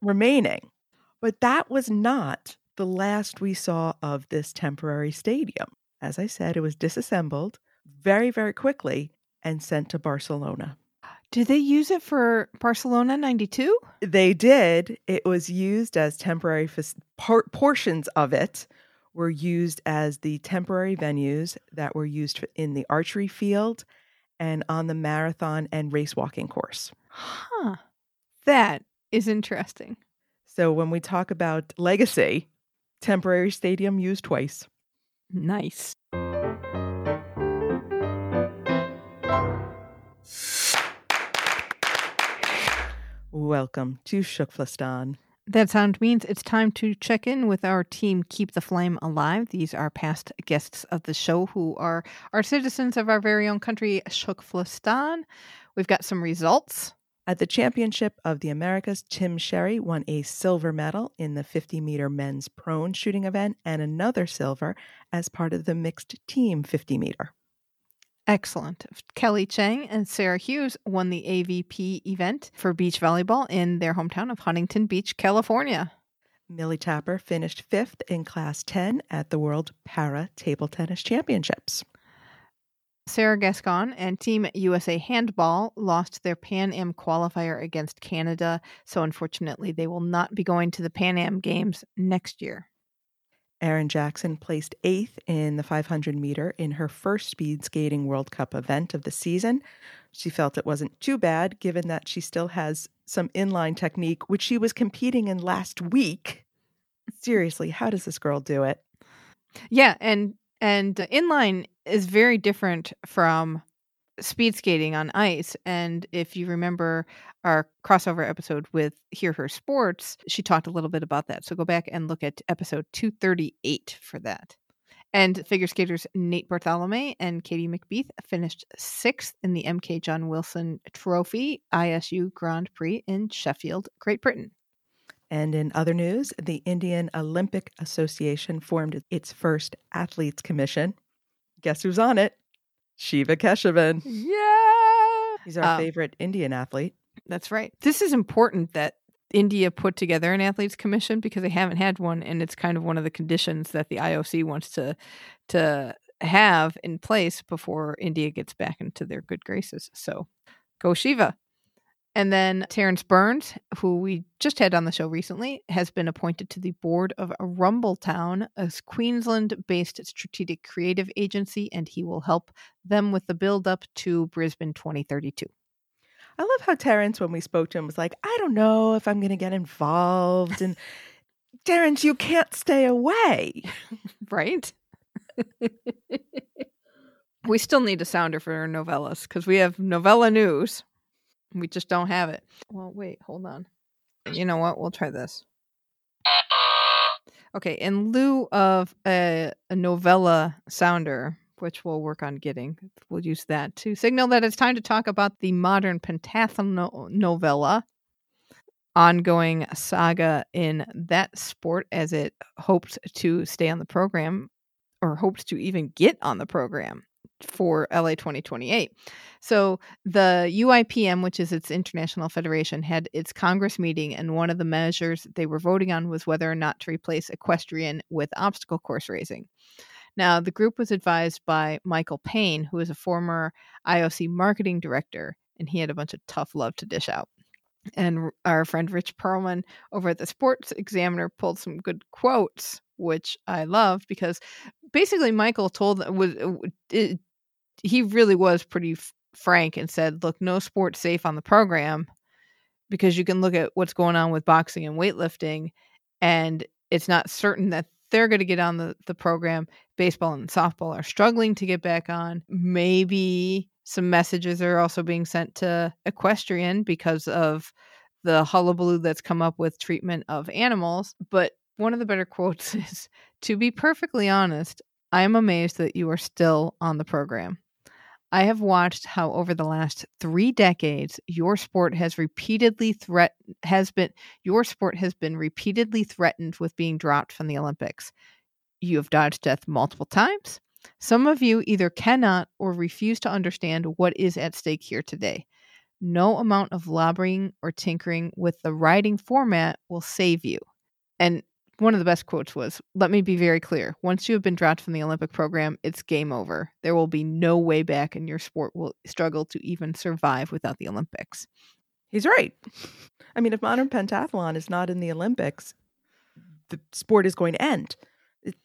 remaining. But that was not the last we saw of this temporary stadium. As I said, it was disassembled very, very quickly and sent to Barcelona. Did they use it for Barcelona 92? They did. It was used as temporary, por- portions of it were used as the temporary venues that were used in the archery field and on the marathon and race walking course. Huh. That is interesting. So when we talk about legacy, temporary stadium used twice. Nice. Welcome to Shukflistan. That sound means it's time to check in with our team Keep the Flame Alive. These are past guests of the show who are our citizens of our very own country, Shukflistan. We've got some results. At the Championship of the Americas, Tim Sherry won a silver medal in the 50 meter men's prone shooting event and another silver as part of the mixed team 50 meter. Excellent. Kelly Cheng and Sarah Hughes won the AVP event for beach volleyball in their hometown of Huntington Beach, California. Millie Tapper finished fifth in Class 10 at the World Para Table Tennis Championships. Sarah Gascon and Team USA Handball lost their Pan Am qualifier against Canada, so unfortunately, they will not be going to the Pan Am Games next year. Erin Jackson placed eighth in the 500 meter in her first speed skating World Cup event of the season. She felt it wasn't too bad given that she still has some inline technique, which she was competing in last week. Seriously, how does this girl do it? Yeah, and and uh, inline is very different from speed skating on ice. And if you remember our crossover episode with Hear Her Sports, she talked a little bit about that. So go back and look at episode 238 for that. And figure skaters Nate Bartholomay and Katie McBeath finished sixth in the MK John Wilson Trophy ISU Grand Prix in Sheffield, Great Britain. And in other news, the Indian Olympic Association formed its first athletes commission. Guess who's on it? Shiva Keshavan. Yeah. He's our Um, favorite Indian athlete. That's right. This is important that India put together an athletes commission because they haven't had one and it's kind of one of the conditions that the IOC wants to to have in place before India gets back into their good graces. So go Shiva. And then Terrence Burns, who we just had on the show recently, has been appointed to the board of Rumbletown, a Queensland based strategic creative agency, and he will help them with the build up to Brisbane 2032. I love how Terrence, when we spoke to him, was like, I don't know if I'm going to get involved. And Terrence, you can't stay away. right? we still need a sounder for novellas because we have novella news. We just don't have it. Well, wait, hold on. You know what? We'll try this. Okay, in lieu of a, a novella sounder, which we'll work on getting, we'll use that to signal that it's time to talk about the modern pentathlon novella ongoing saga in that sport as it hoped to stay on the program or hoped to even get on the program for LA 2028. So the UIPM, which is its international federation, had its Congress meeting, and one of the measures they were voting on was whether or not to replace equestrian with obstacle course racing. Now, the group was advised by Michael Payne, who is a former IOC marketing director, and he had a bunch of tough love to dish out and our friend Rich Perelman over at the Sports Examiner pulled some good quotes, which I love because basically Michael told was uh, he really was pretty f- frank and said, "Look, no sport's safe on the program because you can look at what's going on with boxing and weightlifting, and it's not certain that." They're going to get on the, the program. Baseball and softball are struggling to get back on. Maybe some messages are also being sent to equestrian because of the hullabaloo that's come up with treatment of animals. But one of the better quotes is To be perfectly honest, I am amazed that you are still on the program. I have watched how over the last three decades your sport has repeatedly threat has been your sport has been repeatedly threatened with being dropped from the Olympics. You have dodged death multiple times. Some of you either cannot or refuse to understand what is at stake here today. No amount of lobbying or tinkering with the riding format will save you. And one of the best quotes was Let me be very clear. Once you have been dropped from the Olympic program, it's game over. There will be no way back, and your sport will struggle to even survive without the Olympics. He's right. I mean, if modern pentathlon is not in the Olympics, the sport is going to end. It,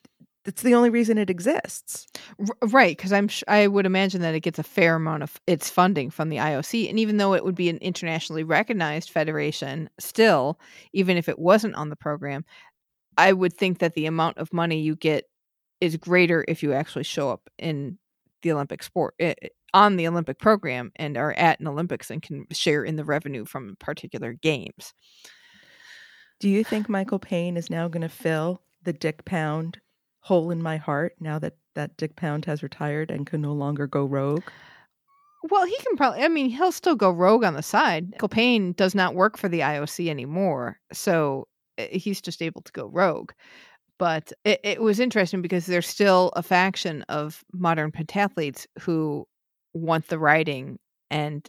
it's the only reason it exists. R- right, because I'm sh- I would imagine that it gets a fair amount of its funding from the IOC, and even though it would be an internationally recognized federation, still, even if it wasn't on the program, I would think that the amount of money you get is greater if you actually show up in the Olympic sport eh, eh, on the Olympic program and are at an Olympics and can share in the revenue from particular games. Do you think Michael Payne is now going to fill the Dick Pound hole in my heart now that that Dick Pound has retired and can no longer go rogue? Well, he can probably. I mean, he'll still go rogue on the side. Michael Payne does not work for the IOC anymore, so Eh, he's just able to go rogue. But it, it was interesting because there's still a faction of modern pentathletes who want the riding and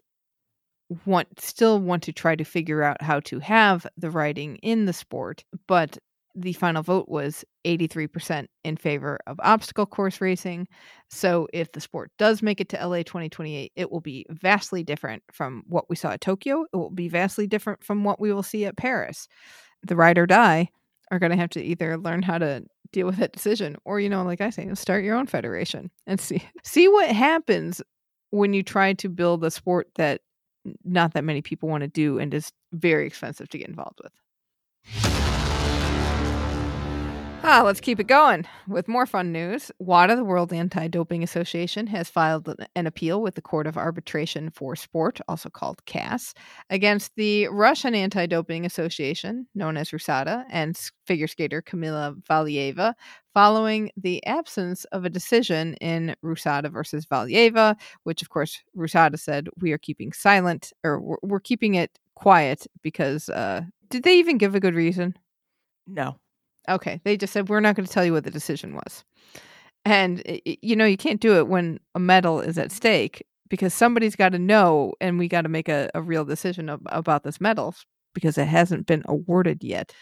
want still want to try to figure out how to have the riding in the sport. But the final vote was 83% in favor of obstacle course racing. So if the sport does make it to LA 2028, it will be vastly different from what we saw at Tokyo. It will be vastly different from what we will see at Paris. The ride or die are going to have to either learn how to deal with that decision or you know like I say start your own federation and see see what happens when you try to build a sport that not that many people want to do and is very expensive to get involved with. Ah, let's keep it going with more fun news. WADA, the World Anti Doping Association, has filed an- appeal with the Court of Arbitration for Sport, also called CAS, against the Russian Anti Doping Association, known as RUSADA, and figure skater Kamila Valieva, following the absence of a decision in RUSADA versus Valieva, which, of course, RUSADA said we are keeping silent or we're keeping it quiet because uh, did they even give a good reason? No. Okay, they just said we're not going to tell you what the decision was. And i- i- you know, you can't do it when a medal is at stake because somebody's got to know and we got to make a, a real decision ab- about this medal because it hasn't been awarded yet.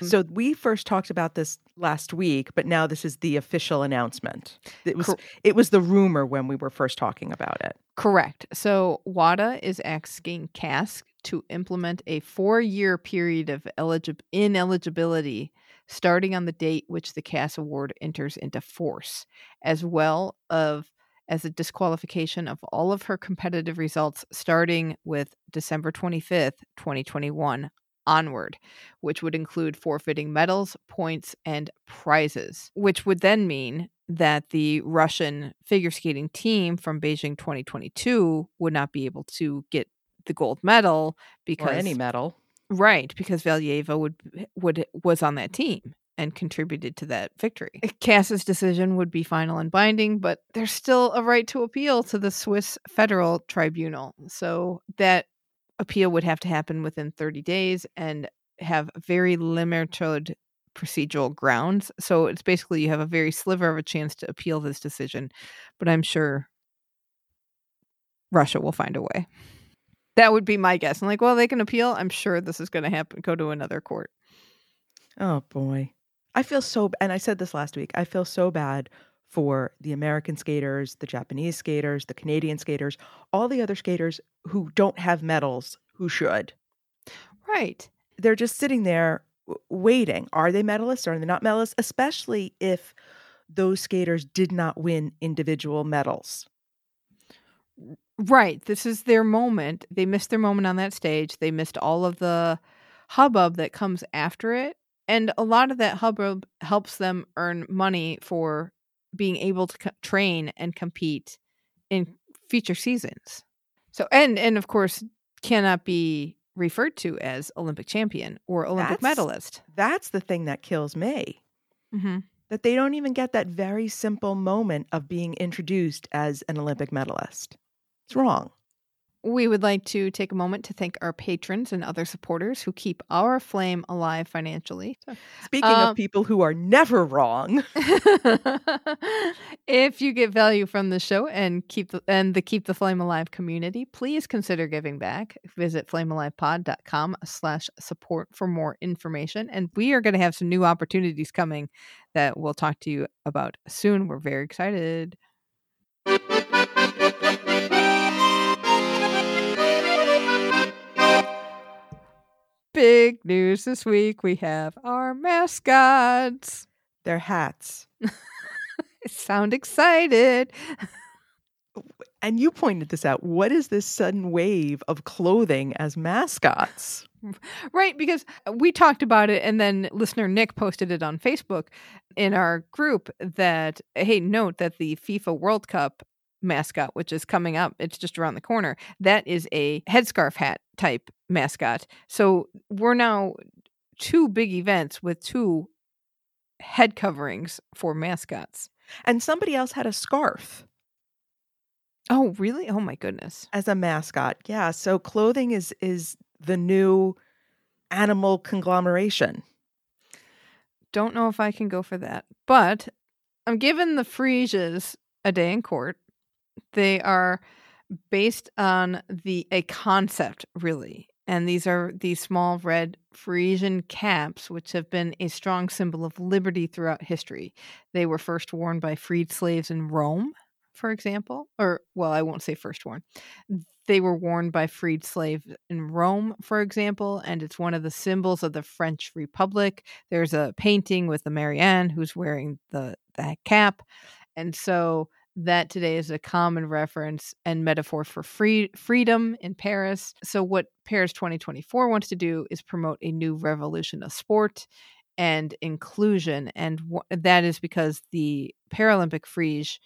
Mm. So we first talked about this last week, but now this is the official announcement. It was Cor- it was the rumor when we were first talking about it. Correct. So WADA is asking CASC to implement a four-year period of eligib- ineligibility starting on the date which the CAS award enters into force, as well of as a disqualification of all of her competitive results starting with December 25th, 2021 onward, which would include forfeiting medals, points, and prizes, which would then mean that the Russian figure skating team from Beijing 2022 would not be able to get the gold medal because Or any medal. Right because Valieva would would was on that team and contributed to that victory. Eh, CAS's decision would be final and binding, but there's still a right to appeal to the Swiss Federal Tribunal. So that appeal would have to happen within 30 days and have very limited procedural grounds. So it's basically you have a very sliver of a chance to appeal this decision, but I'm sure Russia will find a way. That would be my guess. I'm like, well, they can appeal. I'm sure this is going to happen. Go to another court. Oh boy. I feel so and I said this last week. I feel so bad for the American skaters, the Japanese skaters, the Canadian skaters, all the other skaters who don't have medals who should. Right. They're just sitting there waiting. Are they medalists or are they not medalists? Especially if those skaters did not win individual medals. Right. This is their moment. They missed their moment on that stage. They missed all of the hubbub that comes after it. And a lot of that hubbub helps them earn money for being able to co- train and compete in future seasons. So, and, and of course, cannot be referred to as Olympic champion or Olympic That's- medalist. That's the thing that kills me. Mm-hmm. That they don't even get that very simple moment of being introduced as an Olympic medalist. It's wrong. We would like to take a moment to thank our patrons and other supporters who keep our flame alive financially. Speaking Um, of people who are never wrong, if you get value from the show and keep the and the keep the flame alive community please consider giving back. Visit flamealivepod.com slash support for more information. And we are going to have some new opportunities coming that we'll talk to you about soon. We're very excited big news this week we have our mascots their hats. sound excited And you pointed this out. What is this sudden wave of clothing as mascots? Right, because uh, we talked about it, and then listener Nick posted it on Facebook in our group that, hey, note that the FIFA World Cup mascot, which is coming up, it's just around the corner, that is a headscarf hat type mascot. So we're now two big events with two head coverings for mascots. And somebody else had a scarf Oh, really? Oh, my goodness. as a mascot. Yeah, so clothing is is the new animal conglomeration. Don't know if I can go for that, but I'm giving the Phryges a day in court. They are based on the a concept, really, and these are these small red Phrygian caps, which have been a strong symbol of liberty throughout history. They were first worn by freed slaves in Rome, for example, or well, I won't say first worn. They were worn by freed slaves in Rome, for example, and it's one of the symbols of the French Republic. There's a painting with the Marianne who's wearing the the cap, and so that today is a common reference and metaphor for free freedom in Paris. So what Paris 2024 wants to do is promote a new revolution of sport and inclusion. And wh- that is because the Paralympic Phryge,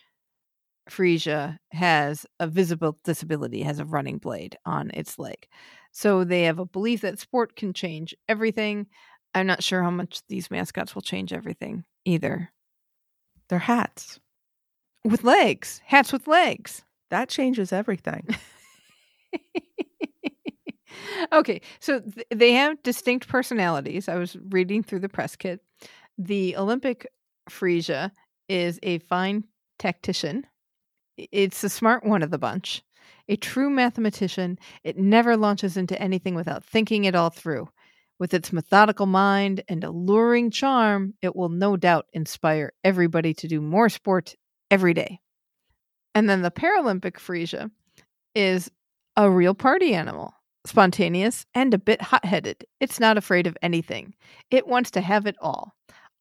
Frisia has a visible disability, has a running blade on its leg. So they have a belief that sport can change everything. I'm not sure how much these mascots will change everything either. They're hats. With legs, hats with legs. That changes everything. okay, so th- they have distinct personalities. I was reading through the press kit. The Olympic Frisia is a fine tactician. It's the smart one of the bunch. A true mathematician, it never launches into anything without thinking it all through. With its methodical mind and alluring charm, it will no doubt inspire everybody to do more sport every day. And then the Paralympic Frisia is a real party animal, spontaneous and a bit hot headed. It's not afraid of anything. It wants to have it all.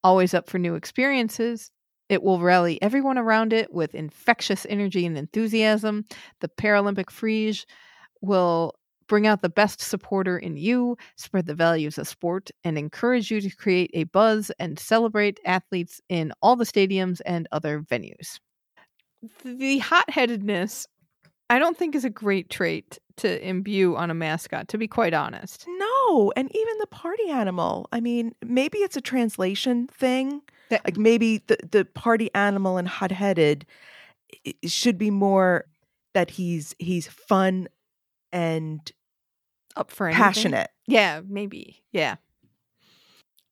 Always up for new experiences. It will rally everyone around it with infectious energy and enthusiasm. The Paralympic Phryge will bring out the best supporter in you, spread the values of sport, and encourage you to create a buzz and celebrate athletes in all the stadiums and other venues. The hot headedness, I don't think, is a great trait to imbue on a mascot, to be quite honest. no, and even the party animal. I mean, maybe it's a translation thing. That- Like maybe the, the party animal and hot headed should be more that he's he's fun and Up for anything. passionate. Yeah, maybe. Yeah.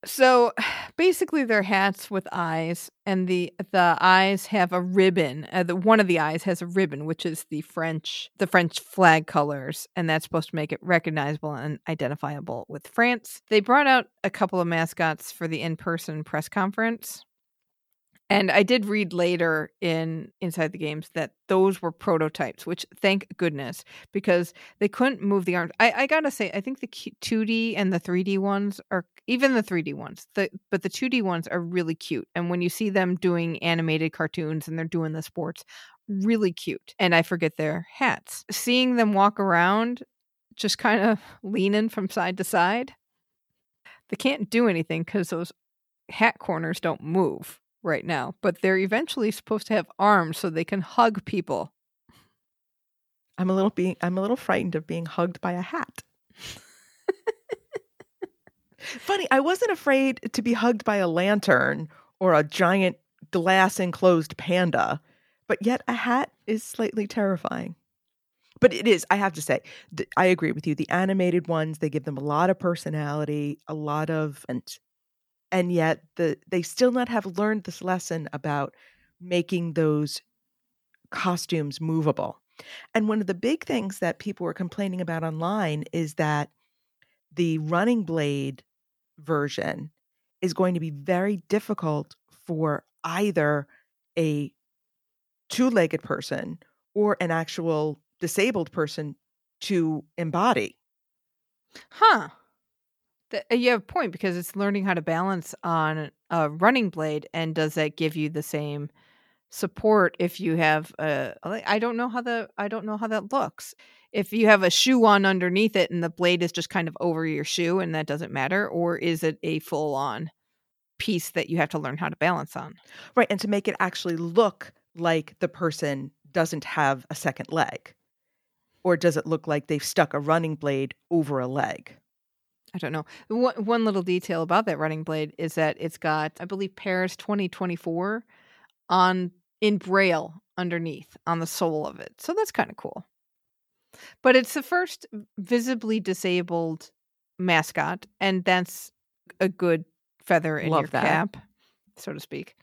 So basically, they're hats with eyes, and the the eyes have a ribbon. Uh, the one of the eyes has a ribbon, which is the French the French flag colors, and that's supposed to make it recognizable and identifiable with France. They brought out a couple of mascots for the in person press conference. And I did read later in Inside the Games that those were prototypes, which thank goodness, because they couldn't move the arms. I, I gotta say, I think the 2D and the 3D ones are even the 3D ones, the but the 2D ones are really cute. And when you see them doing animated cartoons and they're doing the sports, really cute. And I forget their hats. Seeing them walk around, just kind of leaning from side to side, they can't do anything because those hat corners don't move right now. But they're eventually supposed to have arms so they can hug people. I'm a little being I'm a little frightened of being hugged by a hat. Funny, I wasn't afraid to be hugged by a lantern or a giant glass enclosed panda, but yet a hat is slightly terrifying. But it is, I have to say, I agree with you. The animated ones, they give them a lot of personality, a lot of and and yet the they still not have learned this lesson about making those costumes movable. And one of the big things that people were complaining about online is that the running blade version is going to be very difficult for either a two legged person or an actual disabled person to embody. Huh. Th- uh, you have a point because it's learning how to balance on a running blade, and does that give you the same support if you have a? I don't know how the I don't know how that looks. If you have a shoe on underneath it and the blade is just kind of over your shoe, and that doesn't matter, or is it a full on piece that you have to learn how to balance on? Right. And to make it actually look like the person doesn't have a second leg. Or does it look like they've stuck a running blade over a leg? I don't know. One, one little detail about that running blade is that it's got, I believe, Paris 2024 on in braille underneath on the sole of it. So that's kind of cool. But it's the first visibly disabled mascot, and that's a good feather in Love your that. cap, so to speak.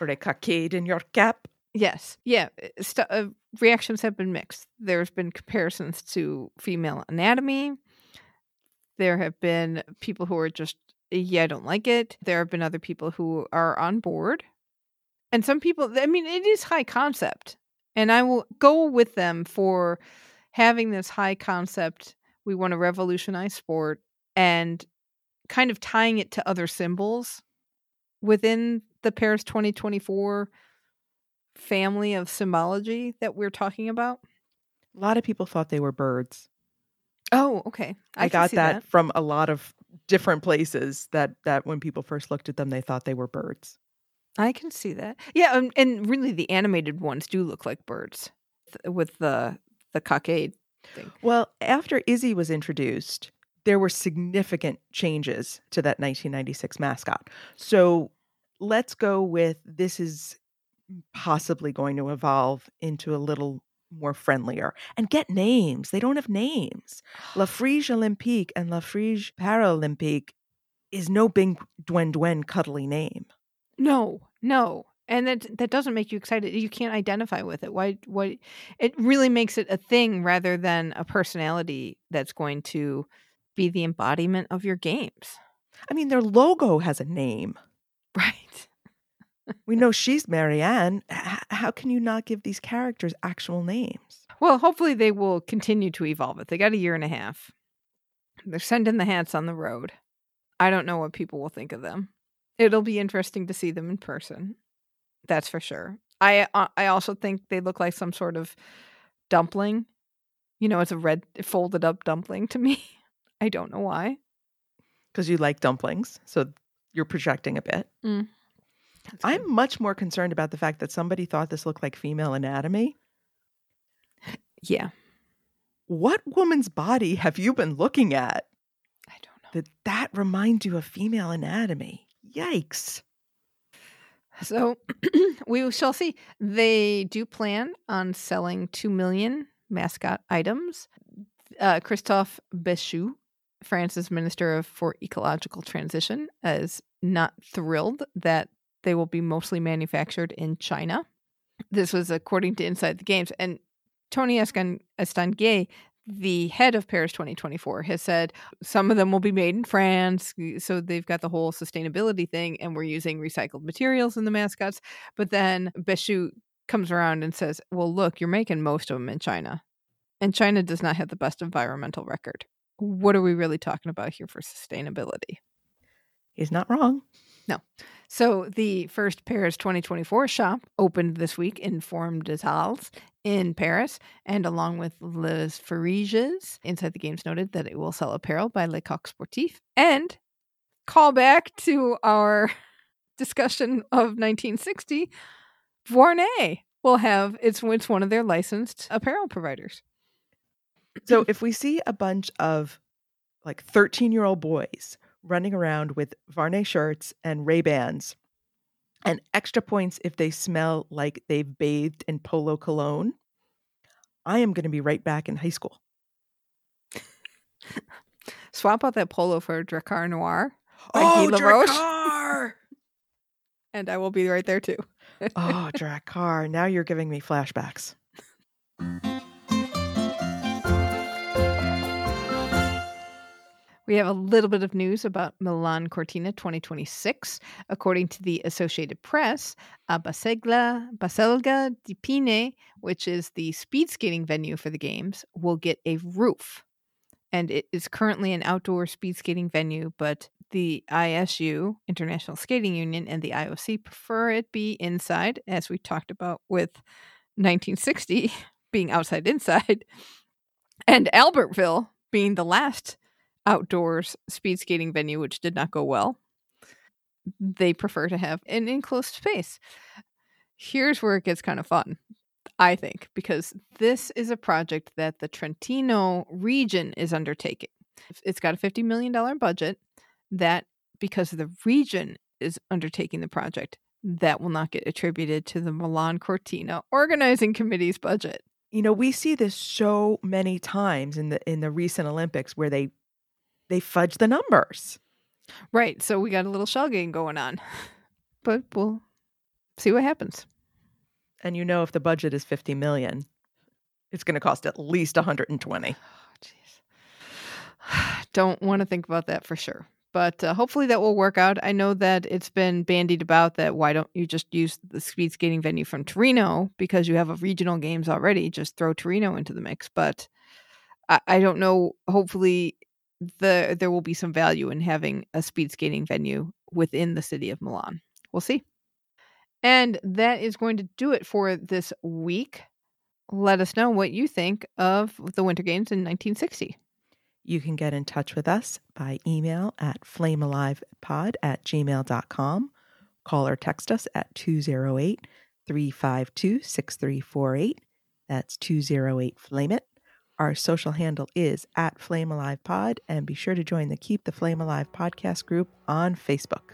Or a cockade in your cap? Yes. Yeah. uh, St- uh, reactions have been mixed. There's been comparisons to female anatomy. There have been people who are just, yeah, I don't like it. There have been other people who are on board. And some people, I mean, it is high concept. And I will go with them for having this high concept. We want to revolutionize sport and kind of tying it to other symbols within the Paris 2024 family of symbology that we're talking about? A lot of people thought they were birds. Oh, okay. I, can got see that, from a lot of different places that that when people first looked at them they thought they were birds. I can see that. Yeah, and, and really the animated ones do look like birds th- with the the cockade thing. Well, after Izzy was introduced, there were significant changes to that 1996 mascot. So let's go with this is possibly going to evolve into a little more friendlier and get names. They don't have names. La Phryge Olympique and La Phryge Paralympique is no big Dwen Dwen cuddly name. No, no. And that that doesn't make you excited. You can't identify with it. Why why it really makes it a thing rather than a personality that's going to be the embodiment of your games. I mean, their logo has a name. Right. We know she's Marianne. H- how can you not give these characters actual names? Well, hopefully they will continue to evolve it. They got a year and a half. They're sending the hats on the road. I don't know what people will think of them. It'll be interesting to see them in person. That's for sure. I uh, I also think they look like some sort of dumpling. You know, it's a red folded up dumpling to me. I don't know why. Because you like dumplings. So you're projecting a bit. Mm. I'm much more concerned about the fact that somebody thought this looked like female anatomy. yeah. What woman's body have you been looking at I don't know. that that reminds you of female anatomy? Yikes. So we shall see. They do plan on selling 2 million mascot items. Uh, Christophe Béchu, France's Minister of, for Ecological Transition, is not thrilled that they will be mostly manufactured in China. This was according to Inside the Games. And Tony Estanguet, the head of Paris 2024, has said some of them will be made in France. So they've got the whole sustainability thing, and we're using recycled materials in the mascots. But then Béchu comes around and says, well, look, you're making most of them in China. And China does not have the best environmental record. What are we really talking about here for sustainability? He's not wrong. So the first Paris 2024 shop opened this week in Forum des Halles in Paris, and along with Les Phryges, Inside the Games noted that it will sell apparel by Le Coq Sportif, and call back to our discussion of 1960, Vuarnet will have it's it's one of their licensed apparel providers. So if we see a bunch of like 13 year old boys running around with Vuarnet shirts and Ray Bans and extra points if they smell like they've bathed in polo cologne, I am going to be right back in high school. Swap out that polo for Drakkar Noir by Oh, Drakkar! and I will be right there too. oh, Drakkar. Now you're giving me flashbacks. We have a little bit of news about Milan Cortina 2026. According to the Associated Press, uh, Basegla, Baselga di Pine, which is the speed skating venue for the games, will get a roof. And it is currently an outdoor speed skating venue, but the ISU, International Skating Union, and the IOC prefer it be inside, as we talked about with 1960 being outside inside, and Albertville being the last outdoors speed skating venue, which did not go well. They prefer to have an enclosed space. Here's where it gets kind of fun, I think, because this is a project that the Trentino region is undertaking. It's got a $50 million budget that, because the region is undertaking the project, that will not get attributed to the Milan Cortina organizing committee's budget. You know, we see this so many times in the in the recent Olympics where they they fudge the numbers. Right. So we got a little shell game going on. But we'll see what happens. And you know if the budget is 50 million, it's going to cost at least 120. Oh, jeez. Don't want to think about that for sure. But uh, hopefully that will work out. I know that it's been bandied about that why don't you just use the speed skating venue from Torino because you have a regional games already? Just throw Torino into the mix. But I, I don't know. Hopefully the there will be some value in having a speed skating venue within the city of Milan. We'll see. And that is going to do it for this week. Let us know what you think of the Winter Games in 1960. You can get in touch with us by email at flamealivepod at gmail.com. Call or text us at 208 352 6348. That's 208 Flame It. Our social handle is at Flame Alive Pod, and be sure to join the Keep the Flame Alive podcast group on Facebook.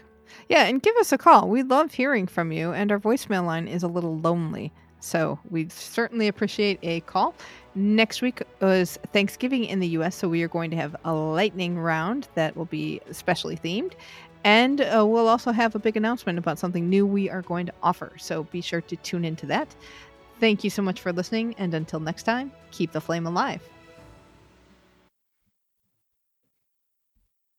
Yeah, and give us a call. We love hearing from you, and our voicemail line is a little lonely. So we certainly appreciate a call. Next week is Thanksgiving in the US, so we are going to have a lightning round that will be specially themed. And uh, we'll also have a big announcement about something new we are going to offer. So be sure to tune into that. Thank you so much for listening, and until next time, keep the flame alive.